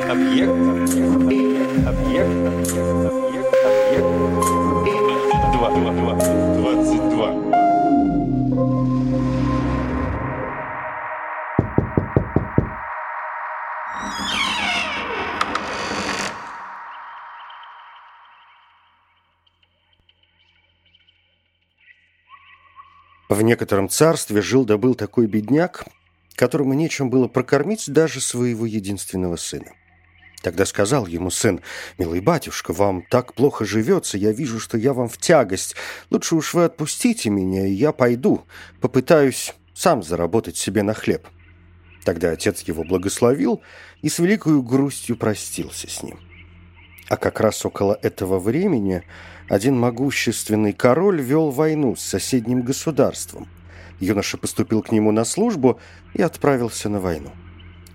Объект. Объект. Объект. Объект. Два. Два. Два. Двадцать два. В некотором царстве жил да был такой бедняк, которому нечем было прокормить даже своего единственного сына. Тогда сказал ему сын, «Милый батюшка, вам так плохо живется, я вижу, что я вам в тягость. Лучше уж вы отпустите меня, и я пойду, попытаюсь сам заработать себе на хлеб». Тогда отец его благословил и с великою грустью простился с ним. А как раз около этого времени один могущественный король вел войну с соседним государством. Юноша поступил к нему на службу и отправился на войну.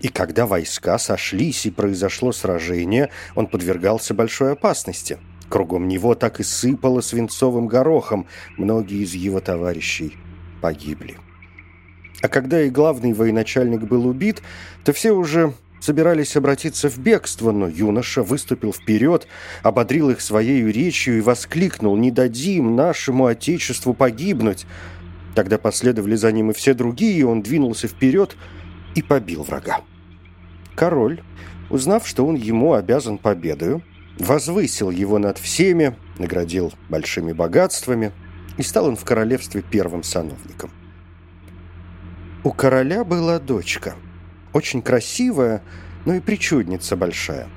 И когда войска сошлись и произошло сражение, он подвергался большой опасности. Кругом него так и сыпало свинцовым горохом. Многие из его товарищей погибли. А когда и главный военачальник был убит, то все уже собирались обратиться в бегство, но юноша выступил вперед, ободрил их своей речью и воскликнул «Не дадим нашему Отечеству погибнуть!» Тогда последовали за ним и все другие, и он двинулся вперед и побил врага. Король, узнав, что он ему обязан победою, возвысил его над всеми, наградил большими богатствами, и стал он в королевстве первым сановником. У короля была дочка, очень красивая, но и причудница большая.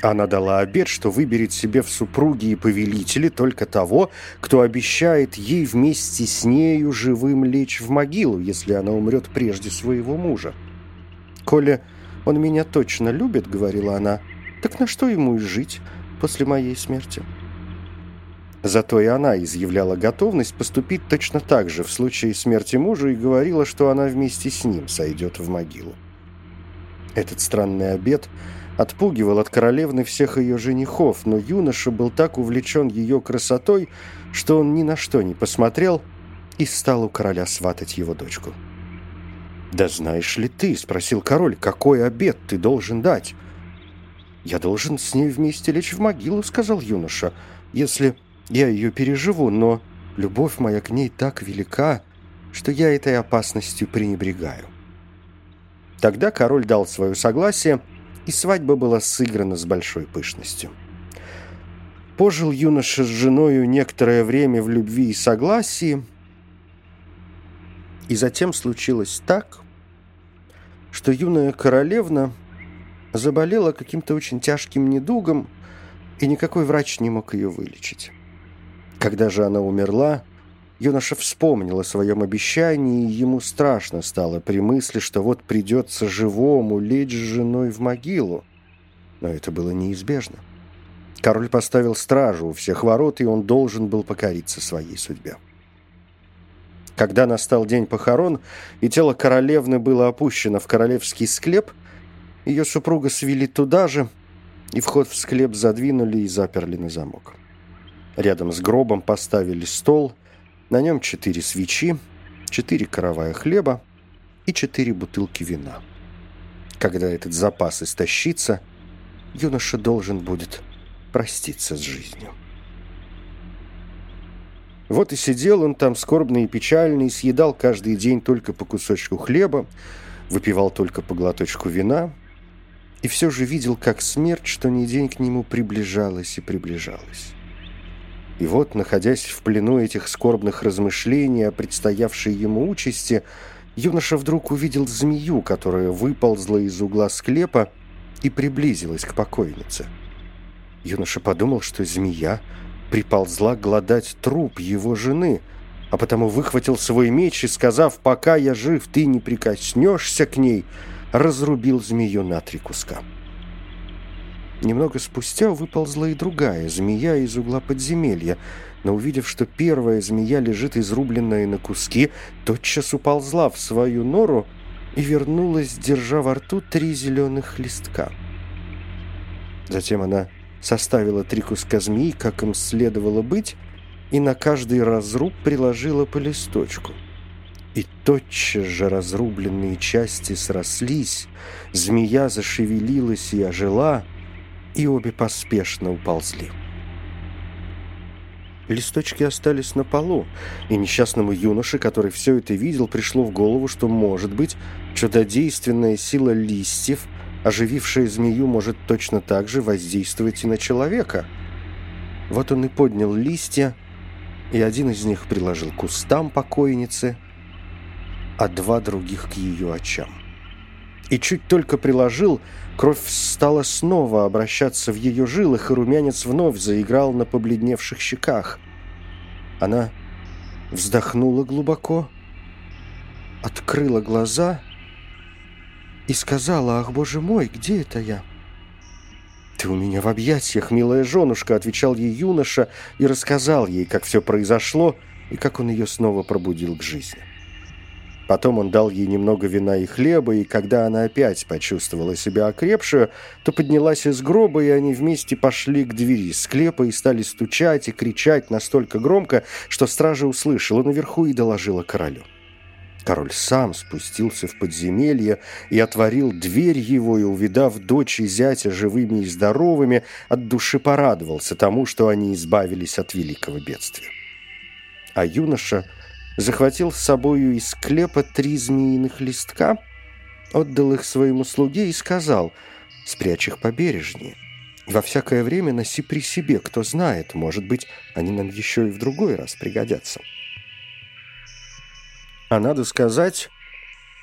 Она дала обет, что выберет себе в супруги и повелители только того, кто обещает ей вместе с нею живым лечь в могилу, если она умрет прежде своего мужа. «Коля, он меня точно любит», — говорила она, — «так на что ему и жить после моей смерти?» Зато и она изъявляла готовность поступить точно так же в случае смерти мужа и говорила, что она вместе с ним сойдет в могилу. Этот странный обет отпугивал от королевны всех ее женихов, но юноша был так увлечен ее красотой, что он ни на что не посмотрел и стал у короля сватать его дочку. «Да знаешь ли ты, — спросил король, — какой обет ты должен дать?» «Я должен с ней вместе лечь в могилу, — сказал юноша, — если я ее переживу, но любовь моя к ней так велика, что я этой опасностью пренебрегаю». Тогда король дал свое согласие, и свадьба была сыграна с большой пышностью. Пожил юноша с женою некоторое время в любви и согласии, и затем случилось так, что юная королевна заболела каким-то очень тяжким недугом, и никакой врач не мог ее вылечить. Когда же она умерла, юноша вспомнил о своем обещании, и ему страшно стало при мысли, что вот придется живому лечь с женой в могилу. Но это было неизбежно. Король поставил стражу у всех ворот, и он должен был покориться своей судьбе. Когда настал день похорон, и тело королевны было опущено в королевский склеп, ее супруга свели туда же, и вход в склеп задвинули и заперли на замок. Рядом с гробом поставили стол, на нем четыре свечи, четыре каравая хлеба и четыре бутылки вина. Когда этот запас истощится, юноша должен будет проститься с жизнью. Вот и сидел он там скорбный и печальный, съедал каждый день только по кусочку хлеба, выпивал только по глоточку вина, и все же видел, как смерть, что ни день к нему приближалась и приближалась. И вот, находясь в плену этих скорбных размышлений о предстоявшей ему участи, юноша вдруг увидел змею, которая выползла из угла склепа и приблизилась к покойнице. Юноша подумал, что змея приползла гладать труп его жены, а потому выхватил свой меч и, сказав «пока я жив, ты не прикоснешься к ней», разрубил змею на три куска. Немного спустя выползла и другая змея из угла подземелья, но увидев, что первая змея лежит изрубленная на куски, тотчас уползла в свою нору и вернулась, держа во рту три зеленых листка. Затем она составила три куска змеи, как им следовало быть, и на каждый разруб приложила по листочку. И тотчас же разрубленные части срослись, змея зашевелилась и ожила, и обе поспешно уползли. Листочки остались на полу, и несчастному юноше, который все это видел, пришло в голову, что, может быть, чудодейственная сила листьев, оживившая змею, может точно так же воздействовать и на человека. Вот он и поднял листья, и один из них приложил к устам покойницы, а два других к ее очам. И чуть только приложил, кровь стала снова обращаться в ее жилах, и румянец вновь заиграл на побледневших щеках. Она вздохнула глубоко, открыла глаза и сказала, «Ах, боже мой, где это я?» «Ты у меня в объятиях, милая женушка», — отвечал ей юноша и рассказал ей, как все произошло и как он ее снова пробудил к жизни. Потом он дал ей немного вина и хлеба, и когда она опять почувствовала себя окрепшую, то поднялась из гроба, и они вместе пошли к двери склепа и стали стучать и кричать настолько громко, что стража услышала наверху и доложила королю. Король сам спустился в подземелье и отворил дверь его, и, увидав дочь и зятя живыми и здоровыми, от души порадовался тому, что они избавились от великого бедствия. А юноша захватил с собою из склепа три змеиных листка, отдал их своему слуге и сказал, спрячь их побережнее. Во всякое время носи при себе, кто знает, может быть, они нам еще и в другой раз пригодятся. А надо сказать,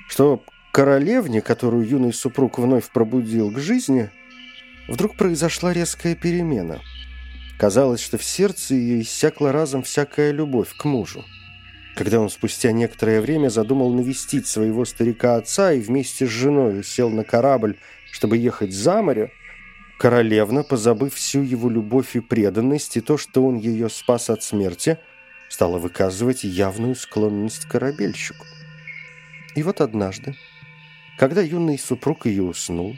что королевне, которую юный супруг вновь пробудил к жизни, вдруг произошла резкая перемена. Казалось, что в сердце ее иссякла разом всякая любовь к мужу. Когда он спустя некоторое время задумал навестить своего старика-отца и вместе с женой сел на корабль, чтобы ехать за море, королевна, позабыв всю его любовь и преданность и то, что он ее спас от смерти, стала выказывать явную склонность к корабельщику. И вот однажды, когда юный супруг ее уснул,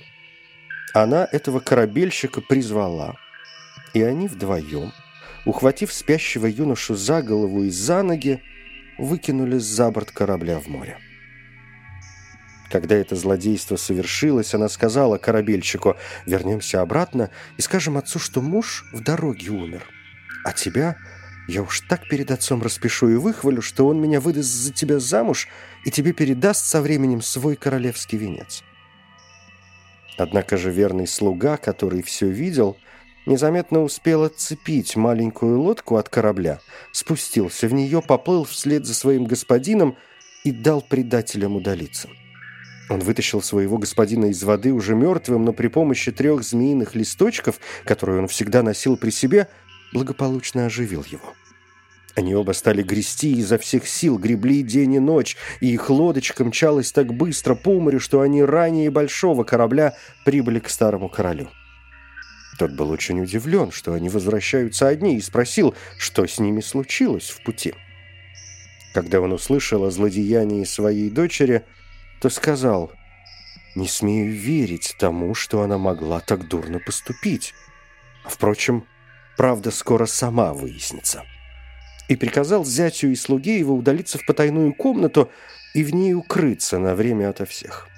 она этого корабельщика призвала, и они вдвоем, ухватив спящего юношу за голову и за ноги, выкинули за борт корабля в море. Когда это злодейство совершилось, она сказала корабельщику, «Вернемся обратно и скажем отцу, что муж в дороге умер. А тебя я уж так перед отцом распишу и выхвалю, что он меня выдаст за тебя замуж и тебе передаст со временем свой королевский венец». Однако же верный слуга, который все видел, незаметно успел отцепить маленькую лодку от корабля, спустился в нее, поплыл вслед за своим господином и дал предателям удалиться. Он вытащил своего господина из воды уже мертвым, но при помощи трех змеиных листочков, которые он всегда носил при себе, благополучно оживил его. Они оба стали грести изо всех сил, гребли день и ночь, и их лодочка мчалась так быстро по морю, что они ранее большого корабля прибыли к старому королю. Тот был очень удивлен, что они возвращаются одни, и спросил, что с ними случилось в пути. Когда он услышал о злодеянии своей дочери, то сказал, «Не смею верить тому, что она могла так дурно поступить. Впрочем, правда скоро сама выяснится». И приказал зятю и слуге его удалиться в потайную комнату и в ней укрыться на время ото всех.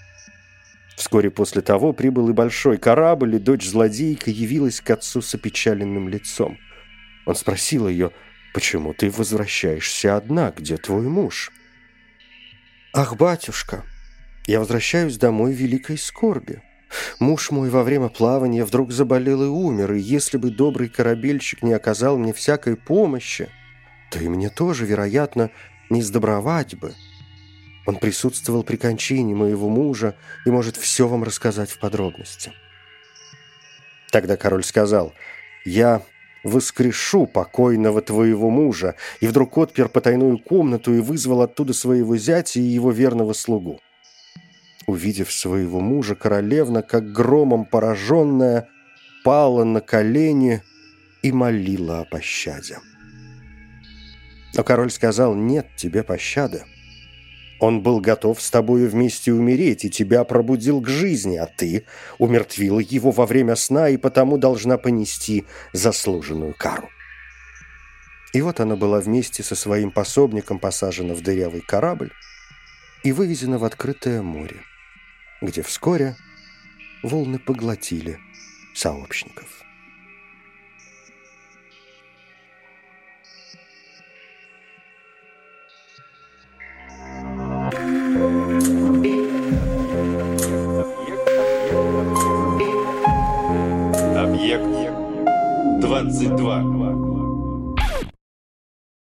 Вскоре после того прибыл и большой корабль, и дочь-злодейка явилась к отцу с опечаленным лицом. Он спросил ее, «Почему ты возвращаешься одна? Где твой муж?» «Ах, батюшка, я возвращаюсь домой в великой скорби. Муж мой во время плавания вдруг заболел и умер, и если бы добрый корабельщик не оказал мне всякой помощи, то и мне тоже, вероятно, не сдобровать бы». Он присутствовал при кончине моего мужа и может все вам рассказать в подробности. Тогда король сказал, «Я воскрешу покойного твоего мужа», и вдруг отпер потайную комнату и вызвал оттуда своего зятя и его верного слугу. Увидев своего мужа, королевна, как громом пораженная, пала на колени и молила о пощаде. Но король сказал, «Нет тебе пощады». Он был готов с тобою вместе умереть и тебя пробудил к жизни, а ты умертвила его во время сна и потому должна понести заслуженную кару. И вот она была вместе со своим пособником посажена в дырявый корабль, и вывезено в открытое море, где вскоре волны поглотили сообщников.